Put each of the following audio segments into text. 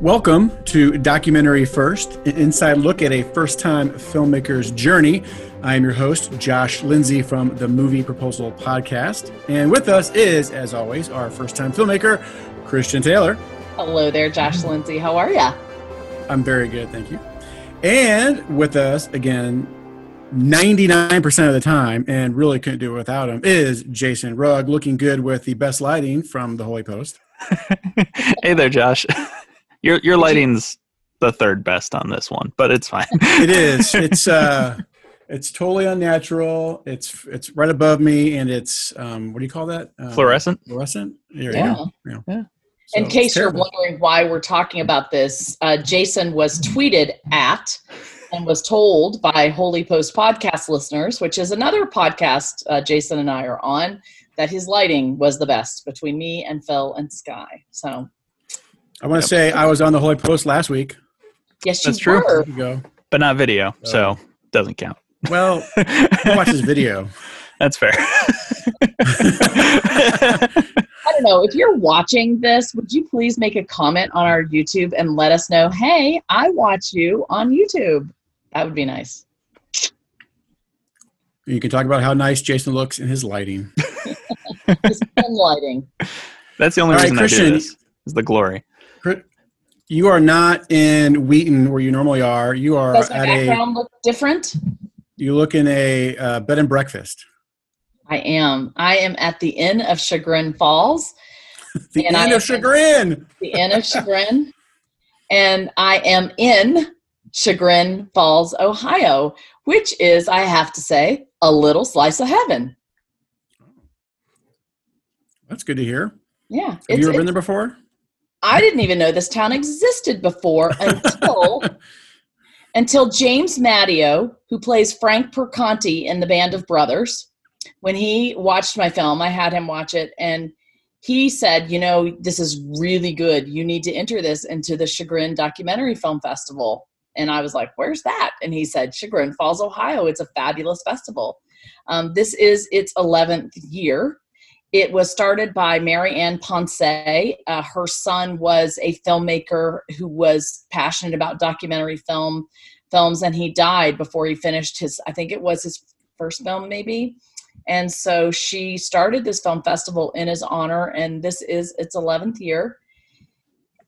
Welcome to Documentary First, an inside look at a first time filmmaker's journey. I am your host, Josh Lindsay from the Movie Proposal Podcast. And with us is, as always, our first time filmmaker, Christian Taylor. Hello there, Josh Lindsay. How are you? I'm very good, thank you. And with us again, 99% of the time, and really couldn't do it without him, is Jason Rugg, looking good with the best lighting from the Holy Post. hey there, Josh. Your your lighting's the third best on this one, but it's fine. it is. It's uh it's totally unnatural. It's it's right above me and it's um what do you call that? Uh, fluorescent. Fluorescent? There yeah. yeah. yeah. So In case you're wondering why we're talking about this, uh, Jason was tweeted at and was told by Holy Post podcast listeners, which is another podcast uh, Jason and I are on, that his lighting was the best between me and Phil and Skye. So I want to yep. say I was on the Holy Post last week. Yes, that's true. Were. Go. But not video, so it doesn't count. Well, watch this video. That's fair. I don't know. If you're watching this, would you please make a comment on our YouTube and let us know, hey, I watch you on YouTube? That would be nice. You can talk about how nice Jason looks in his lighting. his lighting. That's the only All reason right, I do this. Is the glory. You are not in Wheaton where you normally are. You are Does at background a, look different? You look in a uh, bed and breakfast. I am. I am at the Inn of Chagrin Falls. the Inn I of Chagrin. The Inn of Chagrin. and I am in Chagrin Falls, Ohio, which is, I have to say, a little slice of heaven. That's good to hear. Yeah. Have you ever been there before? I didn't even know this town existed before until until James Madio, who plays Frank Perconte in the Band of Brothers, when he watched my film, I had him watch it and he said, you know, this is really good. You need to enter this into the Chagrin Documentary Film Festival. And I was like, where's that? And he said, Chagrin Falls, Ohio. It's a fabulous festival. Um, this is its 11th year. It was started by Mary Ann Ponce. Uh, her son was a filmmaker who was passionate about documentary film films, and he died before he finished his. I think it was his first film, maybe. And so she started this film festival in his honor, and this is its 11th year.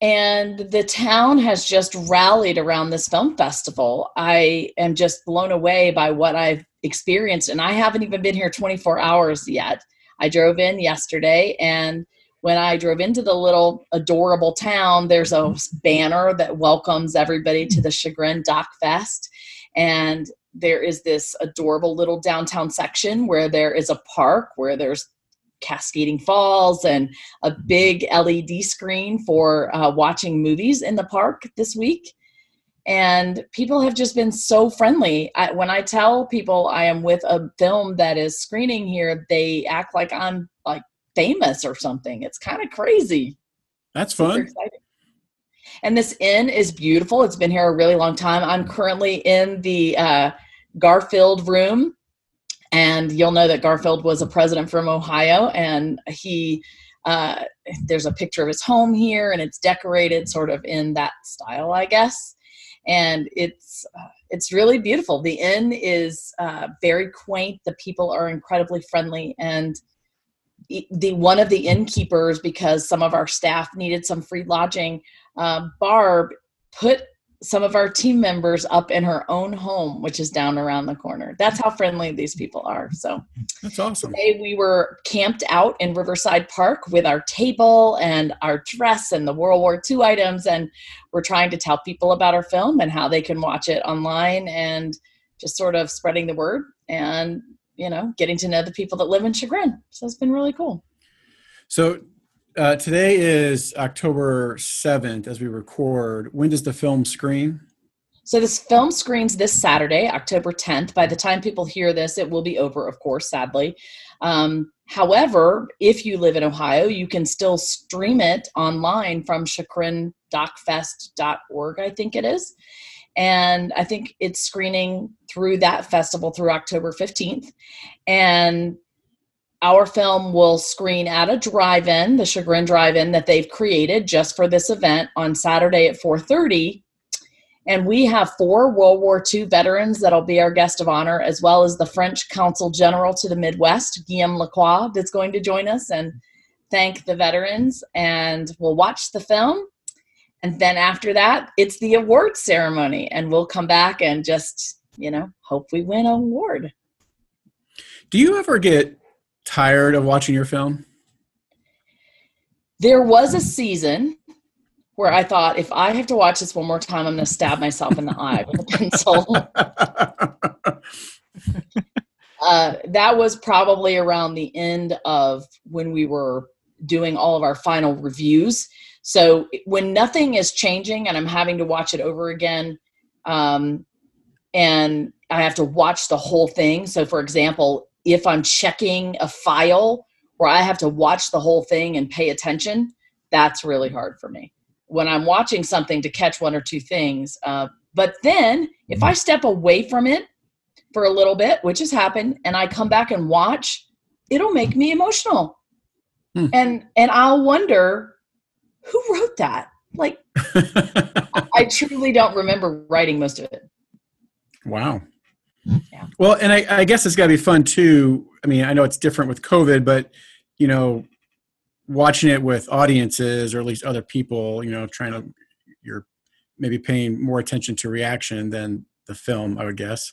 And the town has just rallied around this film festival. I am just blown away by what I've experienced, and I haven't even been here 24 hours yet. I drove in yesterday and when I drove into the little adorable town, there's a banner that welcomes everybody to the Chagrin Doc Fest. And there is this adorable little downtown section where there is a park where there's cascading falls and a big LED screen for uh, watching movies in the park this week and people have just been so friendly. I, when i tell people i am with a film that is screening here they act like i'm like famous or something. It's kind of crazy. That's fun. and this inn is beautiful. It's been here a really long time. I'm currently in the uh, garfield room. And you'll know that garfield was a president from ohio. And he uh, there's a picture of his home here and it's decorated sort of in that style i guess and it's uh, it's really beautiful. The inn is uh, very quaint. The people are incredibly friendly, and the one of the innkeepers, because some of our staff needed some free lodging, uh, Barb put some of our team members up in her own home, which is down around the corner. That's how friendly these people are. So that's awesome. Today we were camped out in Riverside Park with our table and our dress and the World War II items, and we're trying to tell people about our film and how they can watch it online and just sort of spreading the word and you know getting to know the people that live in Chagrin. So it's been really cool. So uh, today is October 7th as we record. When does the film screen? So this film screens this Saturday, October 10th. By the time people hear this, it will be over, of course, sadly. Um, however, if you live in Ohio, you can still stream it online from chagrindocfest.org, I think it is. And I think it's screening through that festival through October 15th. And our film will screen at a drive-in, the Chagrin Drive-in that they've created just for this event on Saturday at 4:30. And we have four World War II veterans that'll be our guest of honor, as well as the French Consul General to the Midwest, Guillaume Lacroix, that's going to join us and thank the veterans. And we'll watch the film. And then after that, it's the award ceremony. And we'll come back and just, you know, hope we win an award. Do you ever get tired of watching your film? There was a season where I thought if I have to watch this one more time, I'm going to stab myself in the eye with a pencil. uh, that was probably around the end of when we were doing all of our final reviews. So when nothing is changing and I'm having to watch it over again, um, and I have to watch the whole thing. So, for example, if I'm checking a file where I have to watch the whole thing and pay attention, that's really hard for me. When I'm watching something to catch one or two things, uh, but then if I step away from it for a little bit, which has happened, and I come back and watch, it'll make me emotional, hmm. and and I'll wonder who wrote that. Like, I truly don't remember writing most of it. Wow. Yeah. Well, and I, I guess it's got to be fun too. I mean, I know it's different with COVID, but you know, watching it with audiences or at least other people, you know, trying to, you're maybe paying more attention to reaction than the film, I would guess.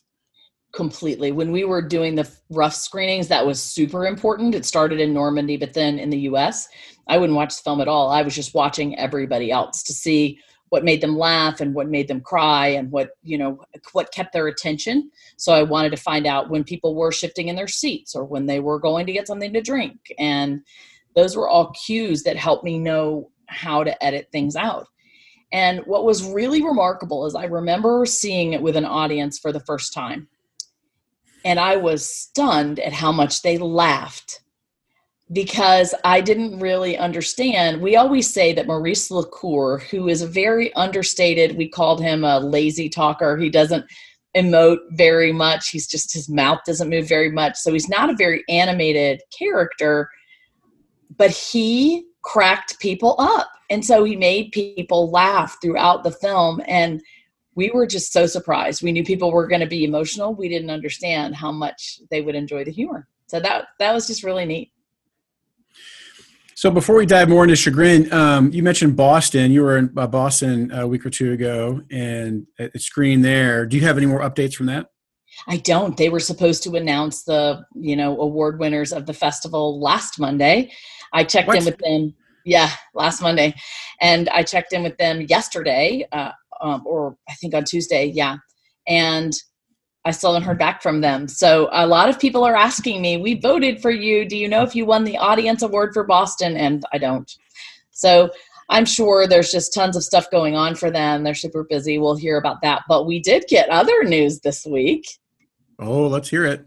Completely. When we were doing the rough screenings, that was super important. It started in Normandy, but then in the US, I wouldn't watch the film at all. I was just watching everybody else to see what made them laugh and what made them cry and what you know what kept their attention. So i wanted to find out when people were shifting in their seats or when they were going to get something to drink. And those were all cues that helped me know how to edit things out. And what was really remarkable is i remember seeing it with an audience for the first time. And i was stunned at how much they laughed because I didn't really understand. We always say that Maurice LaCour, who is a very understated, we called him a lazy talker. He doesn't emote very much. He's just, his mouth doesn't move very much. So he's not a very animated character, but he cracked people up. And so he made people laugh throughout the film. And we were just so surprised. We knew people were going to be emotional. We didn't understand how much they would enjoy the humor. So that that was just really neat. So before we dive more into Chagrin, um, you mentioned Boston. You were in uh, Boston a week or two ago and at screen there. Do you have any more updates from that? I don't. They were supposed to announce the you know award winners of the festival last Monday. I checked what? in with them. Yeah, last Monday, and I checked in with them yesterday, uh, um, or I think on Tuesday. Yeah, and I still haven't heard back from them. So a lot of people are asking me, "We voted for you. Do you know if you won the audience award for Boston?" And I don't. So I'm sure there's just tons of stuff going on for them. They're super busy. We'll hear about that. But we did get other news this week. Oh, let's hear it.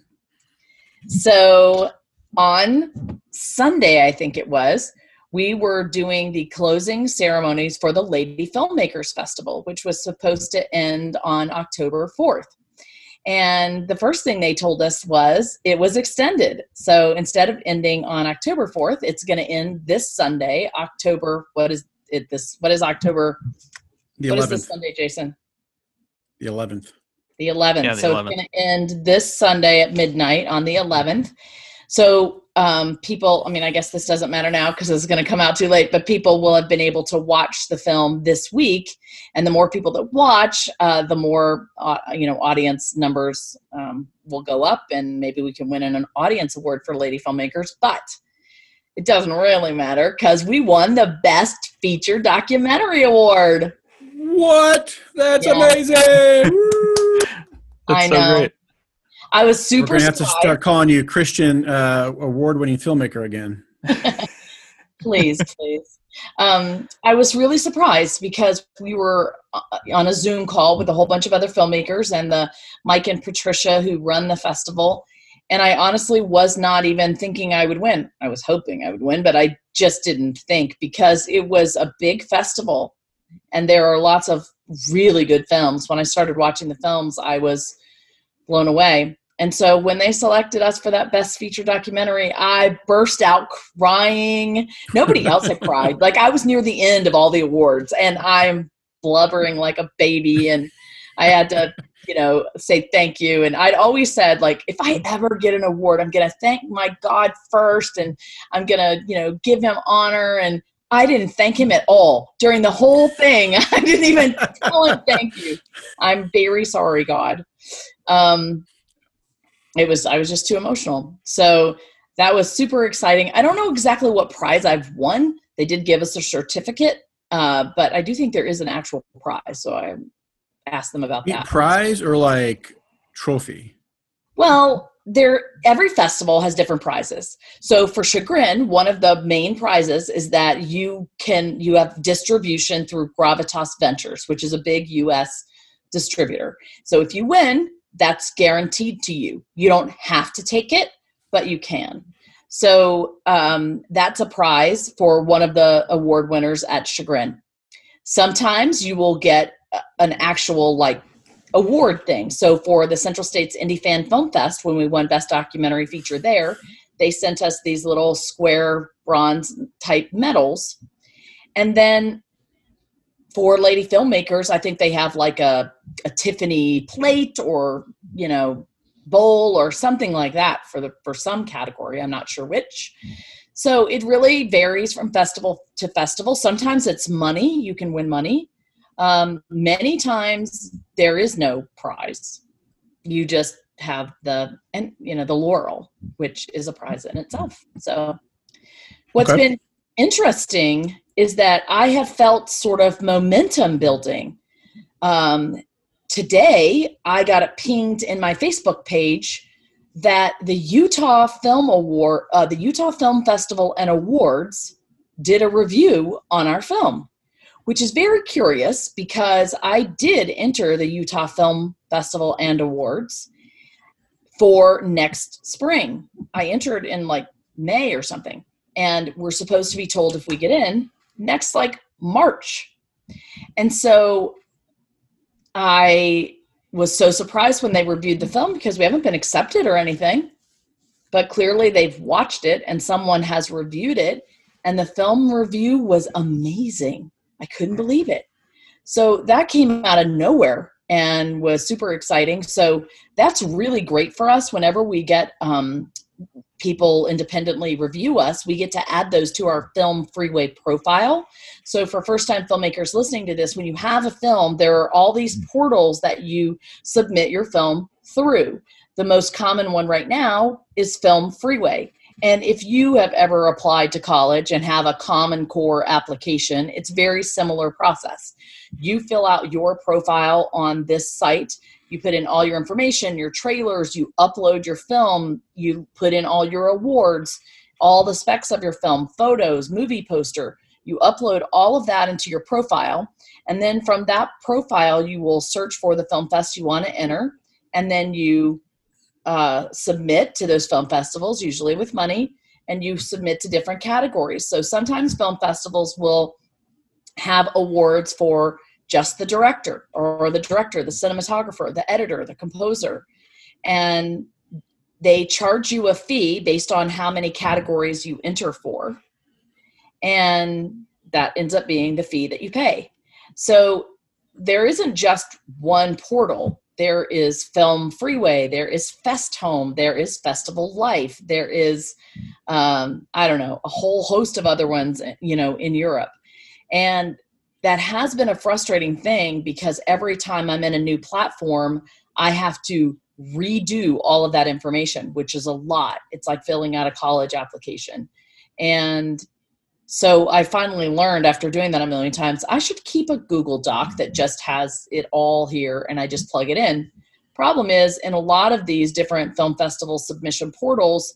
So on Sunday, I think it was, we were doing the closing ceremonies for the Lady Filmmakers Festival, which was supposed to end on October 4th. And the first thing they told us was it was extended. So instead of ending on October 4th, it's going to end this Sunday, October. What is it? This what is October? The what 11th. is this Sunday, Jason? The 11th. The 11th. Yeah, the so 11th. it's going to end this Sunday at midnight on the 11th. So um, people, I mean, I guess this doesn't matter now because it's going to come out too late, but people will have been able to watch the film this week. And the more people that watch, uh, the more, uh, you know, audience numbers um, will go up and maybe we can win an audience award for Lady Filmmakers. But it doesn't really matter because we won the Best Feature Documentary Award. What? That's yeah. amazing. That's I know. So I was super. We're gonna have to start calling you Christian uh, award-winning filmmaker again. please, please. Um, I was really surprised because we were uh, on a Zoom call with a whole bunch of other filmmakers and the Mike and Patricia who run the festival. And I honestly was not even thinking I would win. I was hoping I would win, but I just didn't think because it was a big festival and there are lots of really good films. When I started watching the films, I was blown away And so when they selected us for that best feature documentary, I burst out crying. Nobody else had cried. Like I was near the end of all the awards and I'm blubbering like a baby and I had to, you know, say thank you. And I'd always said, like, if I ever get an award, I'm going to thank my God first and I'm going to, you know, give him honor. And I didn't thank him at all during the whole thing. I didn't even tell him thank you. I'm very sorry, God. Um, it was I was just too emotional. So that was super exciting. I don't know exactly what prize I've won. They did give us a certificate, uh, but I do think there is an actual prize. So I asked them about that. Prize or like trophy? Well, there every festival has different prizes. So for Chagrin, one of the main prizes is that you can you have distribution through Gravitas Ventures, which is a big US distributor. So if you win, that's guaranteed to you. You don't have to take it, but you can. So um, that's a prize for one of the award winners at Chagrin. Sometimes you will get an actual like award thing. So for the Central States Indie Fan Film Fest, when we won Best Documentary Feature there, they sent us these little square bronze type medals. And then for lady filmmakers, I think they have like a, a Tiffany plate or, you know, bowl or something like that for the for some category. I'm not sure which. So it really varies from festival to festival. Sometimes it's money, you can win money. Um, many times there is no prize. You just have the and you know the laurel, which is a prize in itself. So what's okay. been interesting is that I have felt sort of momentum building. Um, today, I got it pinged in my Facebook page that the Utah Film Award, uh, the Utah Film Festival and Awards did a review on our film, which is very curious because I did enter the Utah Film Festival and Awards for next spring. I entered in like May or something and we're supposed to be told if we get in next like March. And so I was so surprised when they reviewed the film because we haven't been accepted or anything. But clearly they've watched it and someone has reviewed it. And the film review was amazing. I couldn't believe it. So that came out of nowhere and was super exciting. So that's really great for us whenever we get um, people independently review us, we get to add those to our film freeway profile. So, for first time filmmakers listening to this, when you have a film, there are all these mm. portals that you submit your film through. The most common one right now is Film Freeway. And if you have ever applied to college and have a Common Core application, it's very similar process. You fill out your profile on this site you put in all your information, your trailers, you upload your film, you put in all your awards, all the specs of your film, photos, movie poster. You upload all of that into your profile. And then from that profile, you will search for the film fest you want to enter. And then you uh, submit to those film festivals, usually with money, and you submit to different categories. So sometimes film festivals will have awards for just the director or the director, the cinematographer, the editor, the composer. And they charge you a fee based on how many categories you enter for. And that ends up being the fee that you pay. So there isn't just one portal. There is Film Freeway, there is Fest Home, there is Festival Life, there is, um, I don't know, a whole host of other ones, you know, in Europe. And that has been a frustrating thing because every time I'm in a new platform, I have to redo all of that information, which is a lot. It's like filling out a college application. And so I finally learned after doing that a million times, I should keep a Google Doc that just has it all here and I just plug it in. Problem is, in a lot of these different film festival submission portals,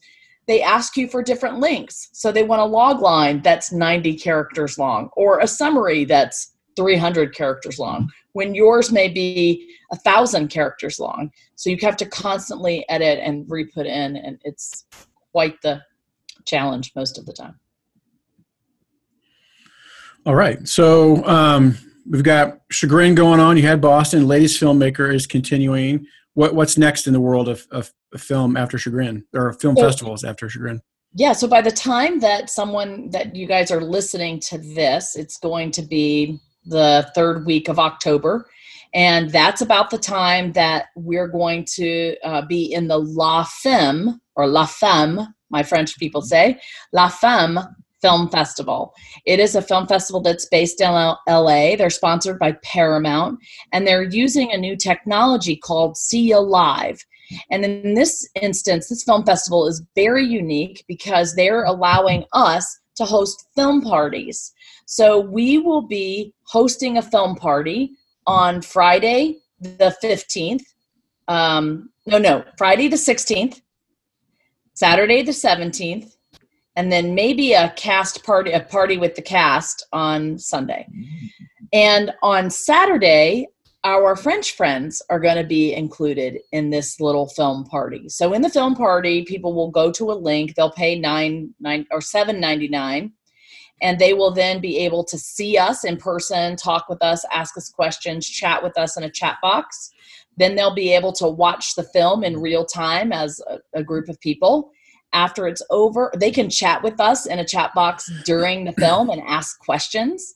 they ask you for different links. So they want a log line that's 90 characters long or a summary that's 300 characters long when yours may be a thousand characters long. So you have to constantly edit and re-put in, and it's quite the challenge most of the time. All right. So um, we've got Chagrin going on. You had Boston. Latest filmmaker is continuing. What, what's next in the world of, of film after Chagrin or film so, festivals after Chagrin? Yeah, so by the time that someone that you guys are listening to this, it's going to be the third week of October. And that's about the time that we're going to uh, be in the La Femme or La Femme, my French people say, La Femme Film Festival. It is a film festival that's based in LA. They're sponsored by Paramount, and they're using a new technology called See You Live. And in this instance, this film festival is very unique because they're allowing us to host film parties. So we will be hosting a film party on Friday the 15th. Um, no, no, Friday the 16th, Saturday the 17th, and then maybe a cast party, a party with the cast on Sunday. And on Saturday, our French friends are going to be included in this little film party. So in the film party, people will go to a link. They'll pay nine nine or seven ninety nine, and they will then be able to see us in person, talk with us, ask us questions, chat with us in a chat box. Then they'll be able to watch the film in real time as a, a group of people after it's over they can chat with us in a chat box during the film and ask questions.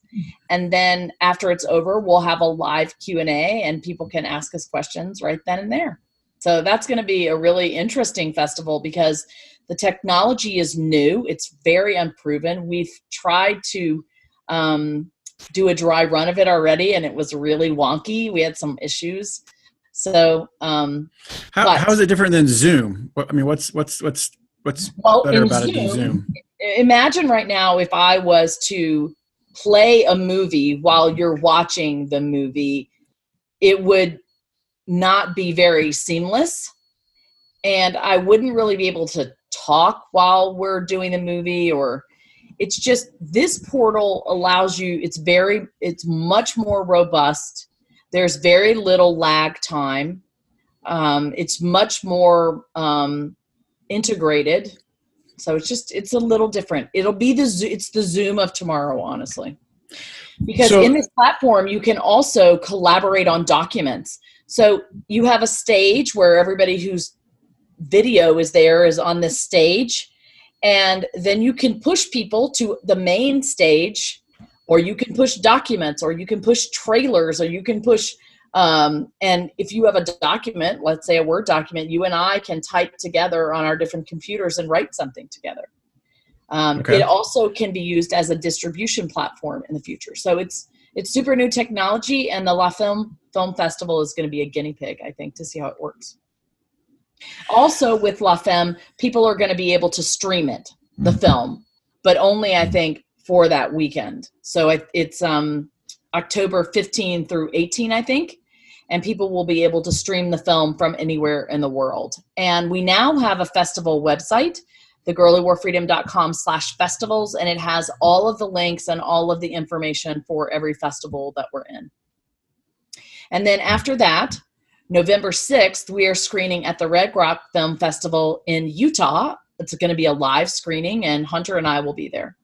And then after it's over we'll have a live q&a and people can ask us questions right then and there. So that's going to be a really interesting festival because the technology is new. It's very unproven. We've tried to um, do a dry run of it already and it was really wonky. We had some issues. So um, how, how is it different than zoom? I mean what's what's what's What's well, better about Zoom, it than Zoom? Imagine right now if I was to play a movie while you're watching the movie, it would not be very seamless. And I wouldn't really be able to talk while we're doing the movie or it's just this portal allows you it's very it's much more robust there's very little lag time um, it's much more um, integrated. So it's just it's a little different. It'll be the it's the Zoom of tomorrow, honestly. Because so, in this platform, you can also collaborate on documents. So you have a stage where everybody whose video is there is on this stage, and then you can push people to the main stage, or you can push documents, or you can push trailers, or you can push um, and if you have a document, let's say a Word document, you and I can type together on our different computers and write something together. Um, okay. It also can be used as a distribution platform in the future. So it's it's super new technology, and the La Femme Film Festival is going to be a guinea pig, I think, to see how it works. Also, with La Femme, people are going to be able to stream it, the mm-hmm. film, but only I think for that weekend. So it, it's um, October 15 through 18, I think and people will be able to stream the film from anywhere in the world. And we now have a festival website, thegirlwhoworefreedom.com slash festivals, and it has all of the links and all of the information for every festival that we're in. And then after that, November 6th, we are screening at the Red Rock Film Festival in Utah. It's going to be a live screening, and Hunter and I will be there.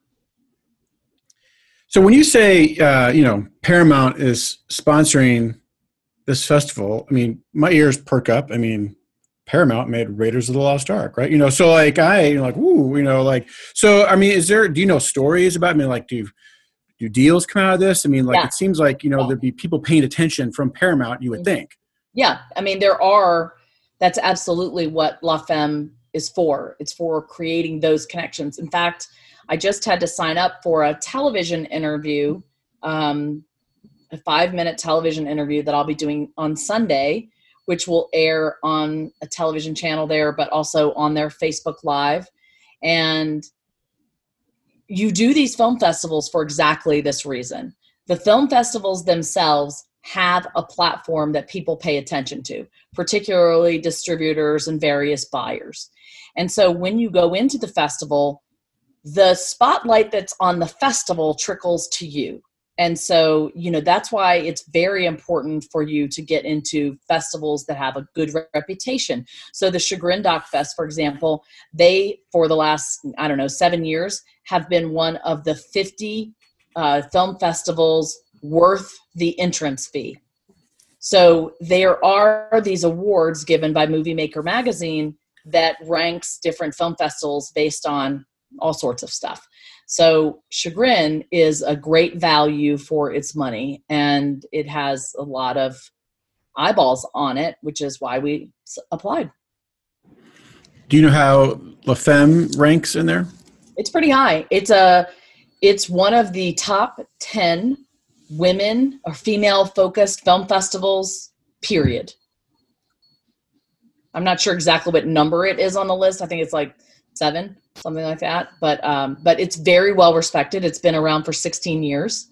So when you say, uh, you know, Paramount is sponsoring this festival, I mean, my ears perk up. I mean, Paramount made Raiders of the Lost Ark, right? You know, so like I, you know, like, ooh, you know, like, so I mean, is there? Do you know stories about? I mean, like, do do deals come out of this? I mean, like, yeah. it seems like you know yeah. there'd be people paying attention from Paramount. You would mm-hmm. think. Yeah, I mean, there are. That's absolutely what La Femme is for. It's for creating those connections. In fact, I just had to sign up for a television interview um, a five minute television interview that I'll be doing on Sunday, which will air on a television channel there, but also on their Facebook Live. And you do these film festivals for exactly this reason. The film festivals themselves have a platform that people pay attention to, particularly distributors and various buyers. And so when you go into the festival, the spotlight that's on the festival trickles to you and so you know that's why it's very important for you to get into festivals that have a good reputation so the chagrin doc fest for example they for the last i don't know seven years have been one of the 50 uh, film festivals worth the entrance fee So there are these awards given by Movie Maker magazine that ranks different film festivals based on all sorts of stuff. So Chagrin is a great value for its money and it has a lot of eyeballs on it, which is why we applied. Do you know how La Femme ranks in there? It's pretty high. It's a it's one of the top 10 women or female focused film festivals period. I'm not sure exactly what number it is on the list. I think it's like 7, something like that. But um but it's very well respected. It's been around for 16 years.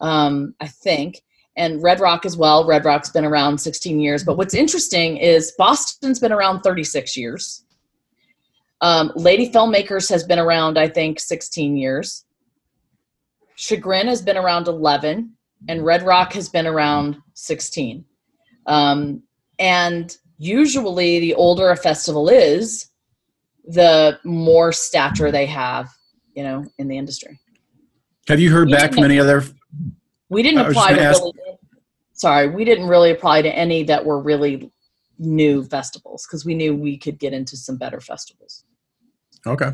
Um I think and Red Rock as well. Red Rock's been around 16 years. But what's interesting is Boston's been around 36 years. Um, Lady Filmmakers has been around, I think, 16 years. Chagrin has been around 11, and Red Rock has been around 16. Um, and usually, the older a festival is, the more stature they have, you know, in the industry. Have you heard back from any other? We didn't apply to ask, really sorry, we didn't really apply to any that were really new festivals because we knew we could get into some better festivals. Okay.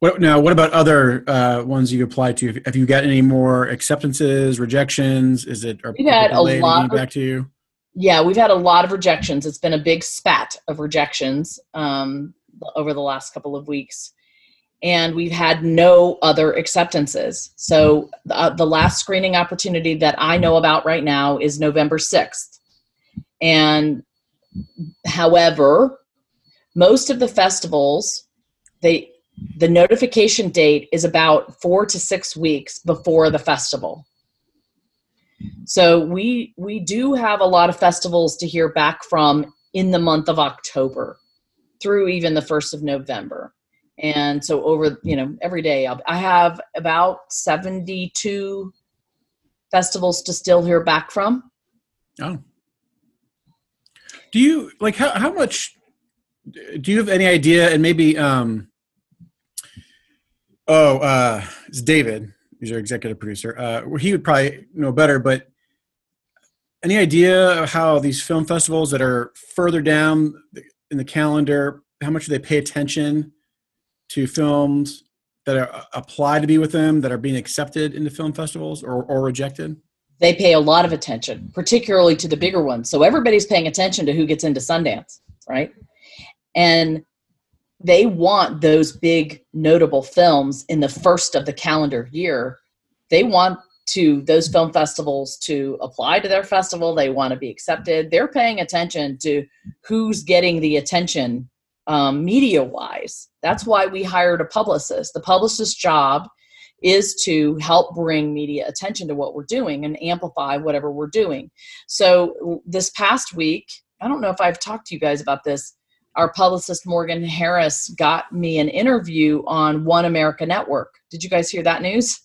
What now? What about other uh, ones you applied to? Have you got any more acceptances, rejections? Is it? We've had a lot of, back to you. Yeah, we've had a lot of rejections. It's been a big spat of rejections um, over the last couple of weeks and we've had no other acceptances. So uh, the last screening opportunity that I know about right now is November 6th. And however, most of the festivals, they the notification date is about 4 to 6 weeks before the festival. So we we do have a lot of festivals to hear back from in the month of October through even the 1st of November. And so over you know every day I'll, i have about 72 festivals to still hear back from. Oh. Do you like how, how much do you have any idea and maybe um oh uh it's david he's your executive producer uh he would probably know better but any idea of how these film festivals that are further down in the calendar how much do they pay attention to films that are uh, apply to be with them that are being accepted into film festivals or, or rejected? They pay a lot of attention, particularly to the bigger ones. So everybody's paying attention to who gets into Sundance, right? And they want those big notable films in the first of the calendar year. They want to those film festivals to apply to their festival. They want to be accepted. They're paying attention to who's getting the attention um, media wise. That's why we hired a publicist. The publicist's job is to help bring media attention to what we're doing and amplify whatever we're doing. So this past week, I don't know if I've talked to you guys about this. Our publicist Morgan Harris got me an interview on One America Network. Did you guys hear that news?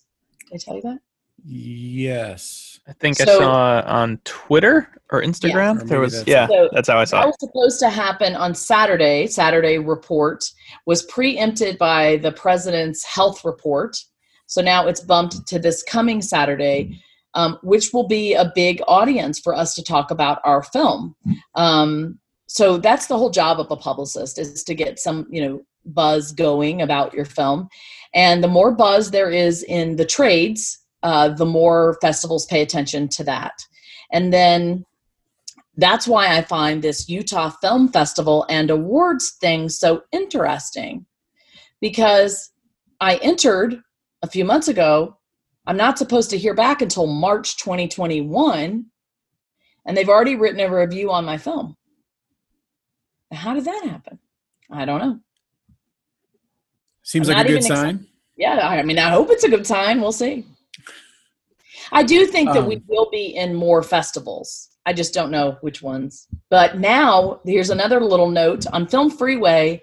Did I tell you that? Yes. I think so, I saw on Twitter or Instagram. Yeah. There was that's yeah, so that's how I saw. That it. was supposed to happen on Saturday. Saturday report was preempted by the president's health report, so now it's bumped to this coming Saturday, um, which will be a big audience for us to talk about our film. Um, so that's the whole job of a publicist is to get some you know buzz going about your film, and the more buzz there is in the trades uh, the more festivals pay attention to that. And then that's why I find this Utah Film Festival and awards thing so interesting because I entered a few months ago. I'm not supposed to hear back until March 2021, and they've already written a review on my film. How did that happen? I don't know. Seems I'm like a good sign. yeah, I mean, I hope it's a good sign. We'll see. I do think that um, we will be in more festivals. I just don't know which ones. But now, here's another little note on Film Freeway.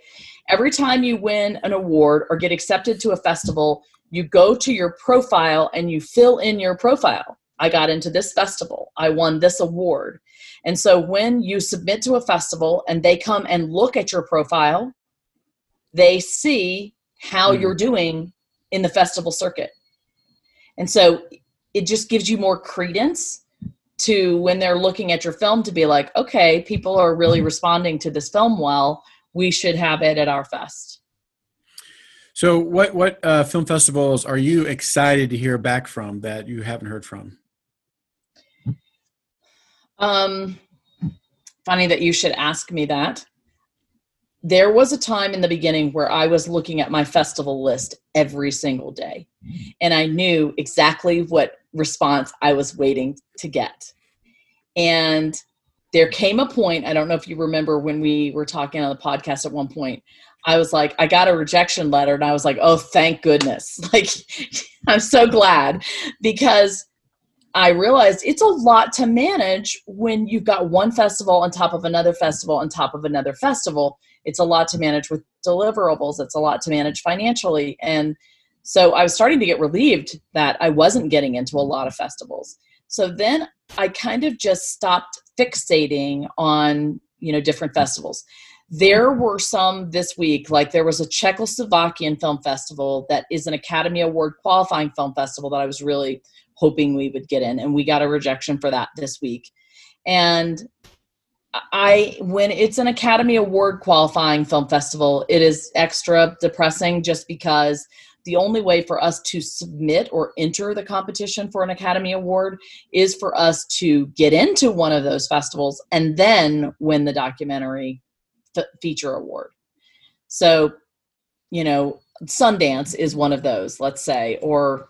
Every time you win an award or get accepted to a festival, you go to your profile and you fill in your profile. I got into this festival. I won this award. And so when you submit to a festival and they come and look at your profile, they see how mm. you're doing in the festival circuit. And so it just gives you more credence to when they're looking at your film to be like, okay, people are really responding to this film well. We should have it at our fest. So, what what uh, film festivals are you excited to hear back from that you haven't heard from? Um, funny that you should ask me that. There was a time in the beginning where I was looking at my festival list every single day, and I knew exactly what response I was waiting to get. And there came a point, I don't know if you remember when we were talking on the podcast at one point, I was like, I got a rejection letter, and I was like, oh, thank goodness. Like, I'm so glad because I realized it's a lot to manage when you've got one festival on top of another festival on top of another festival. It's a lot to manage with deliverables, it's a lot to manage financially. And so I was starting to get relieved that I wasn't getting into a lot of festivals. So then I kind of just stopped fixating on, you know, different festivals. There were some this week, like there was a Czechoslovakian film festival that is an Academy Award qualifying film festival that I was really hoping we would get in and we got a rejection for that this week and i when it's an academy award qualifying film festival it is extra depressing just because the only way for us to submit or enter the competition for an academy award is for us to get into one of those festivals and then win the documentary f- feature award so you know sundance is one of those let's say or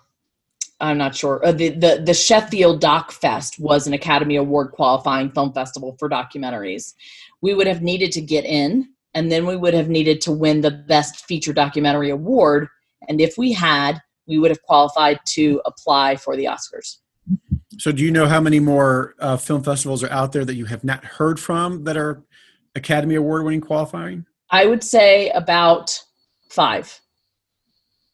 I'm not sure. Uh, the, the the Sheffield Doc Fest was an Academy Award qualifying film festival for documentaries. We would have needed to get in, and then we would have needed to win the Best Feature Documentary Award. And if we had, we would have qualified to apply for the Oscars. So, do you know how many more uh, film festivals are out there that you have not heard from that are Academy Award winning qualifying? I would say about five.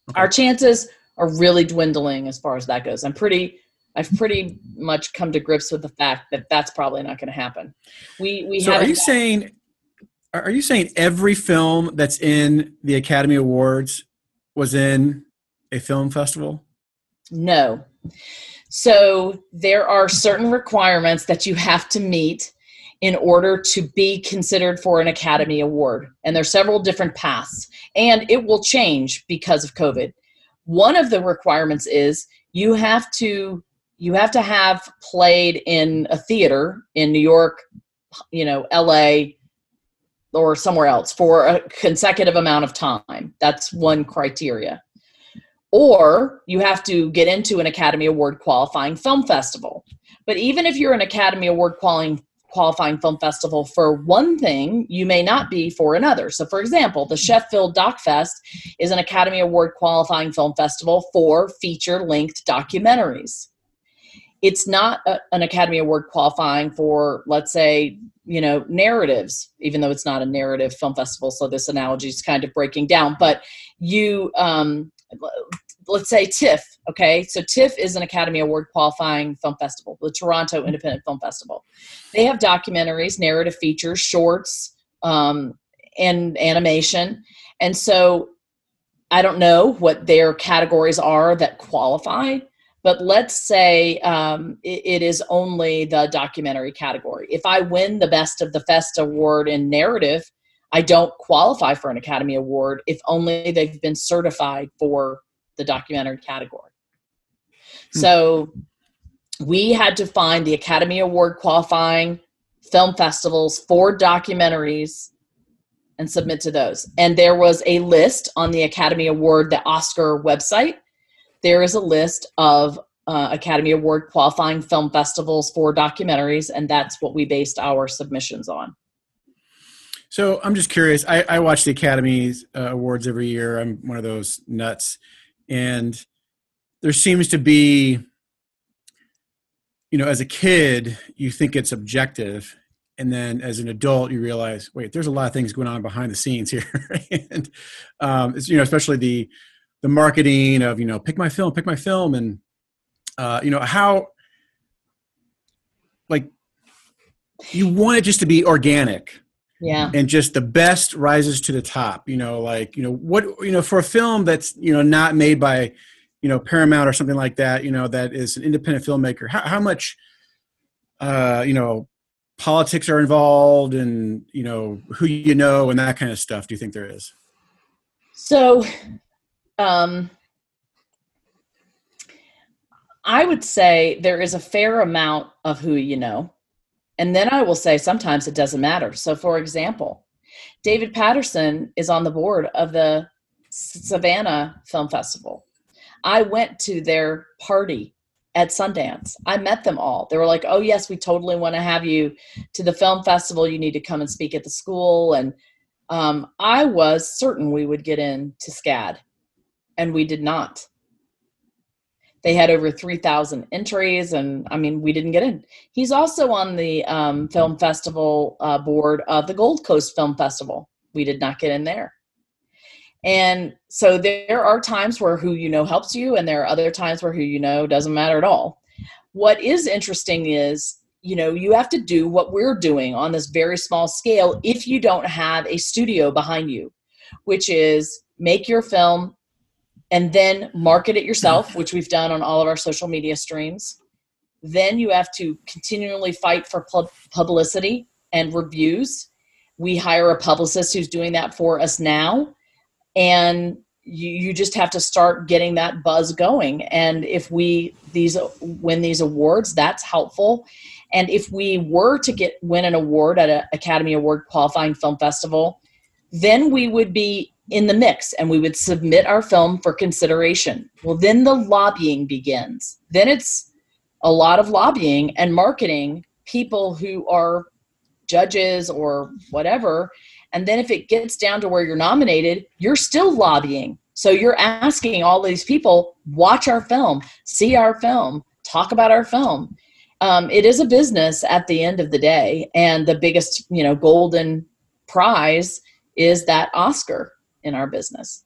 Okay. Our chances are really dwindling as far as that goes. I'm pretty I've pretty much come to grips with the fact that that's probably not going to happen. We we so are you saying are you saying every film that's in the Academy Awards was in a film festival? No. So there are certain requirements that you have to meet in order to be considered for an Academy Award. And there's several different paths. And it will change because of COVID one of the requirements is you have to you have to have played in a theater in New York, you know, LA or somewhere else for a consecutive amount of time. That's one criteria. Or you have to get into an Academy Award qualifying film festival. But even if you're an Academy Award qualifying qualifying film festival for one thing, you may not be for another. So, for example, the Sheffield Doc Fest is an Academy Award qualifying film festival for feature length documentaries. It's not a, an Academy Award qualifying for, let's say, you know, narratives, even though it's not a narrative film festival. So, this analogy is kind of breaking down. But you, um, let's say TIFF, okay? So TIFF is an Academy Award qualifying film festival, the Toronto Independent Film Festival. They have documentaries, narrative features, shorts, um, and animation. And so I don't know what their categories are that qualify, but let's say um, it, it is only the documentary category. If I win the Best of the Fest award in narrative, I don't qualify for an Academy Award if only they've been certified for the documentary category. Hmm. So we had to find the Academy Award qualifying film festivals for documentaries and submit to those. And there was a list on the Academy Award, the Oscar website. There is a list of uh, Academy Award qualifying film festivals for documentaries, and that's what we based our submissions on. So I'm just curious. I, I watch the Academy uh, Awards every year. I'm one of those nuts and there seems to be you know as a kid you think it's objective and then as an adult you realize wait there's a lot of things going on behind the scenes here and um, you know especially the the marketing of you know pick my film pick my film and uh, you know how like you want it just to be organic yeah and just the best rises to the top you know like you know what you know for a film that's you know not made by you know paramount or something like that you know that is an independent filmmaker how, how much uh, you know, politics are involved and, you know, who you know and that kind of stuff do you think there is? So, um, I would say there is a fair amount of who you know. And then I will say sometimes it doesn't matter. So, for example, David Patterson is on the board of the Savannah Film Festival. I went to their party at Sundance. I met them all. They were like, "Oh yes, we totally want to have you to the film festival. You need to come and speak at the school." And um, I was certain we would get in to SCAD, and we did not. They had over 3,000 entries, and I mean, we didn't get in. He's also on the um, film festival uh, board of the Gold Coast Film Festival. We did not get in there. And so there are times where who you know helps you, and there are other times where who you know doesn't matter at all. What is interesting is, you know, you have to do what we're doing on this very small scale if you don't have a studio behind you, which is make your film and then market it yourself, which we've done on all of our social media streams. Then you have to continually fight for publicity and reviews. We hire a publicist who's doing that for us now. And you, you just have to start getting that buzz going. And if we these win these awards, that's helpful. And if we were to get win an award at an Academy Award qualifying film festival, then we would be in the mix and we would submit our film for consideration. Well, then the lobbying begins. Then it's a lot of lobbying and marketing people who are judges or whatever. And then if it gets down to where you're nominated, you're still lobbying. So you're asking all these people, watch our film, see our film, talk about our film. Um, it is a business at the end of the day, and the biggest, you know, golden prize is that Oscar in our business.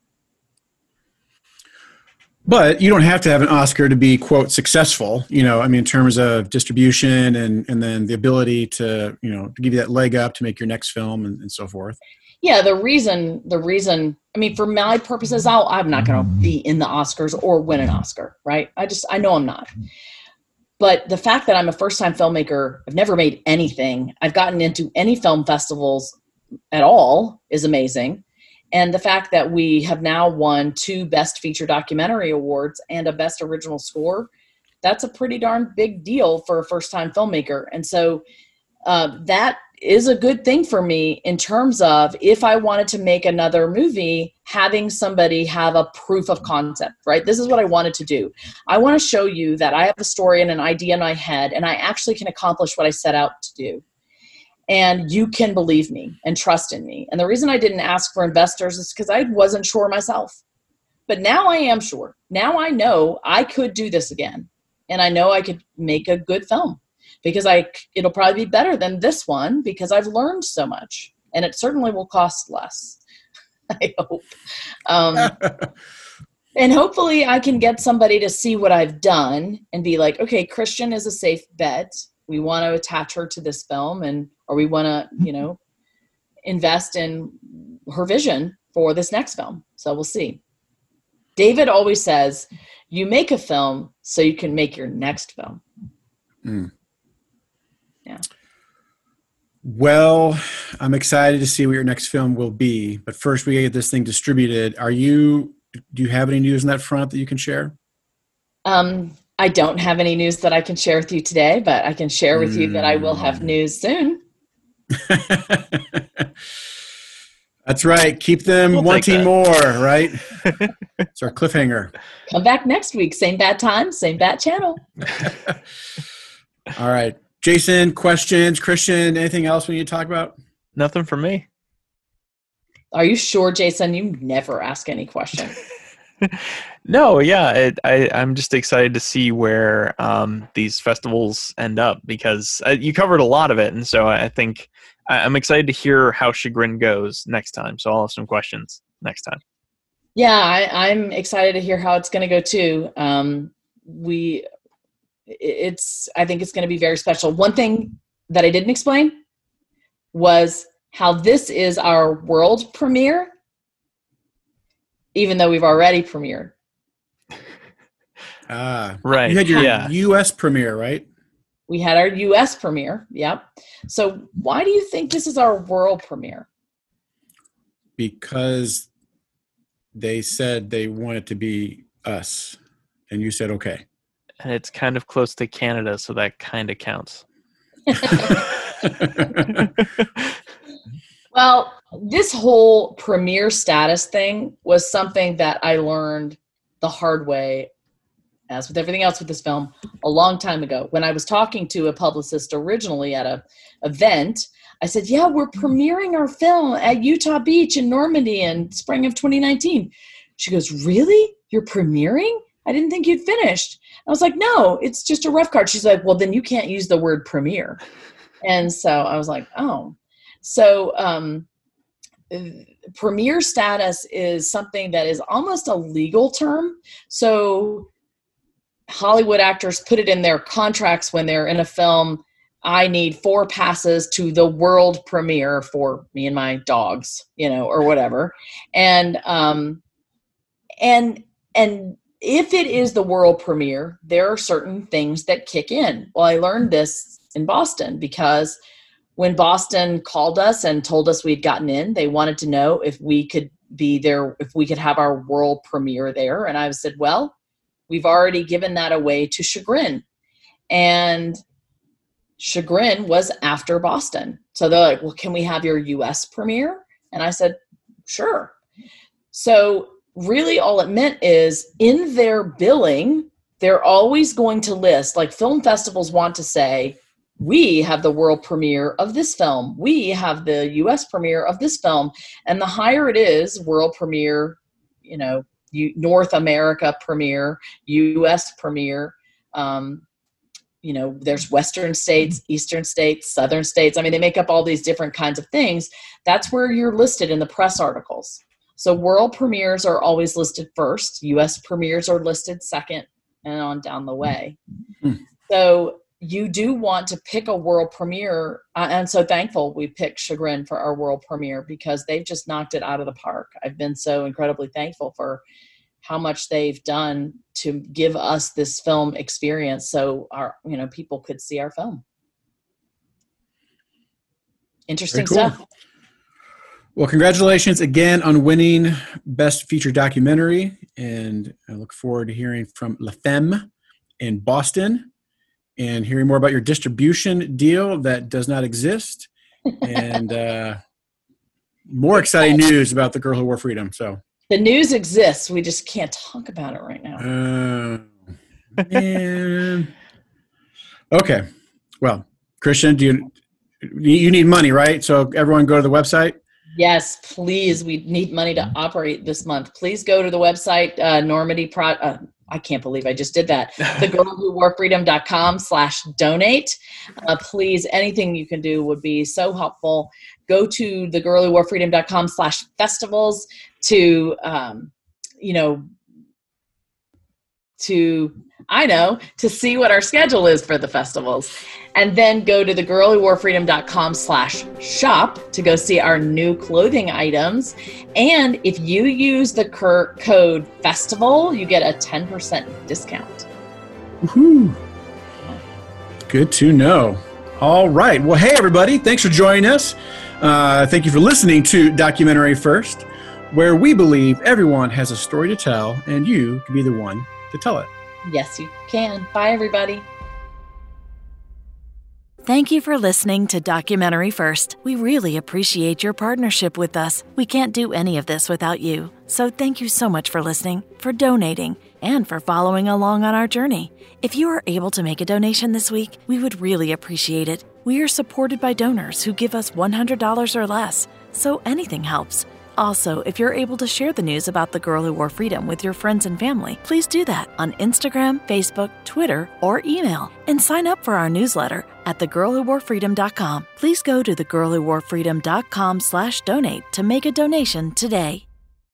But you don't have to have an Oscar to be quote successful, you know, I mean in terms of distribution and and then the ability to, you know, to give you that leg up to make your next film and, and so forth. Yeah, the reason the reason I mean for my purposes I'll, I'm not going to be in the Oscars or win an Oscar, right? I just I know I'm not. But the fact that I'm a first time filmmaker, I've never made anything, I've gotten into any film festivals at all is amazing and the fact that we have now won two best feature documentary awards and a best original score that's a pretty darn big deal for a first time filmmaker. And so uh, that is a good thing for me in terms of if i wanted to make another movie having somebody have a proof of concept right? This is what i wanted to do. I want to show you that i have a story and an idea in my head and i actually can accomplish what i set out to do and you can believe me and trust in me. And the reason I didn't ask for investors is because I wasn't sure myself. But now I am sure. Now I know I could do this again. And I know I could make a good film because I it'll probably be better than this one because I've learned so much and it certainly will cost less. I hope. Um, and hopefully I can get somebody to see what I've done and be like, okay, Christian is a safe bet. We want to attach her to this film and or we want to you know invest in her vision for this next film. So we'll see. David always says you make a film so you can make your next film. Mm. yeah. Well i'm excited to see what your next film will be but first we get this thing distributed. Are you do you have any news on that front that you can share? Um I don't have any news that I can share with you today, but I can share with you that I will have hmm. news soon. That's right. Keep them we'll wanting more, right? it's our cliffhanger. Come back next week. Same bad time, same bad channel. All right. Jason, questions? Christian, anything else we need to talk about? Nothing for me. Are you sure, Jason? You never ask any questions. No, yeah, it, I, I'm just excited to see where um, these festivals end up because uh, you covered a lot of it, and so I think I, I'm excited to hear how Chagrin goes next time. So I'll have some questions next time. Yeah, I, am excited to hear how it's going to go too. Um, we, it's, I think it's going to be very special. One thing that I didn't explain was how this is our world premiere even though we've already premiered. Ah, right. You had your yeah. U.S. premiere, right? We had our US premiere. Yep. So why do you think this is our world premiere? Because they said they want it to be us, and you said okay. And it's kind of close to Canada, so that kind of counts. well, this whole premiere status thing was something that I learned the hard way, as with everything else with this film, a long time ago. When I was talking to a publicist originally at a event, I said, "Yeah, we're premiering our film at Utah Beach in Normandy in spring of 2019." She goes, "Really? You're premiering? I didn't think you'd finished." I was like, "No, it's just a rough card." She's like, "Well, then you can't use the word premiere." And so I was like, "Oh." So um, premiere status is something that is almost a legal term. So Hollywood actors put it in their contracts when they're in a film I need four passes to the world premiere for me and my dogs, you know, or whatever. And um and and if it is the world premiere, there are certain things that kick in. Well, I learned this in Boston because when Boston called us and told us we'd gotten in, they wanted to know if we could be there, if we could have our world premiere there. And I said, well, we've already given that away to Chagrin. And Chagrin was after Boston. So they're like, well, can we have your US premiere? And I said, sure. So really all it meant is in their billing, they're always going to list, like film festivals want to say, we have the world premiere of this film. We have the US premiere of this film. And the higher it is, world premiere, you know, North America premiere, US premiere, um, you know there's western states eastern states southern states. I mean they make up all these different kinds of things. That's where you're listed in the press articles. So world premieres are always listed first. Us premieres are listed second and on down the way. Hmm. so you do want to pick a world premiere uh, and so thankful we picked chagrin for our world premiere because they've just knocked it out of the park. I've been so incredibly thankful for how much they've done to give us this film experience so our you know people could see our film. Interesting cool. stuff. Well congratulations again on winning best feature documentary and i look forward to hearing from la femme in boston and hearing more about your distribution deal that does not exist and uh, more exciting news about the girl who wore freedom so the news exists. We just can't talk about it right now. Uh, man. okay. Well, Christian, do you you need money, right? So everyone go to the website. Yes, please. We need money to operate this month. Please go to the website, uh, Normandy Pro. Uh, I can't believe I just did that. The girl who slash donate. Uh, please, anything you can do would be so helpful. Go to the girl who slash festivals to um, you know to I know to see what our schedule is for the festivals. And then go to thegirlwhoworefreedom.com slash shop to go see our new clothing items. And if you use the code festival, you get a 10% discount. Woohoo. Good to know. All right. Well, hey, everybody. Thanks for joining us. Uh, thank you for listening to Documentary First where we believe everyone has a story to tell and you can be the one to tell it. Yes, you can. Bye, everybody. Thank you for listening to Documentary First. We really appreciate your partnership with us. We can't do any of this without you. So thank you so much for listening, for donating, and for following along on our journey. If you are able to make a donation this week, we would really appreciate it. We are supported by donors who give us $100 or less, so anything helps. Also, if you're able to share the news about the girl who wore freedom with your friends and family, please do that on Instagram, Facebook, Twitter, or email. And sign up for our newsletter at thegirlwhoworefreedom.com. Please go to thegirlwhoworefreedom.com slash donate to make a donation today.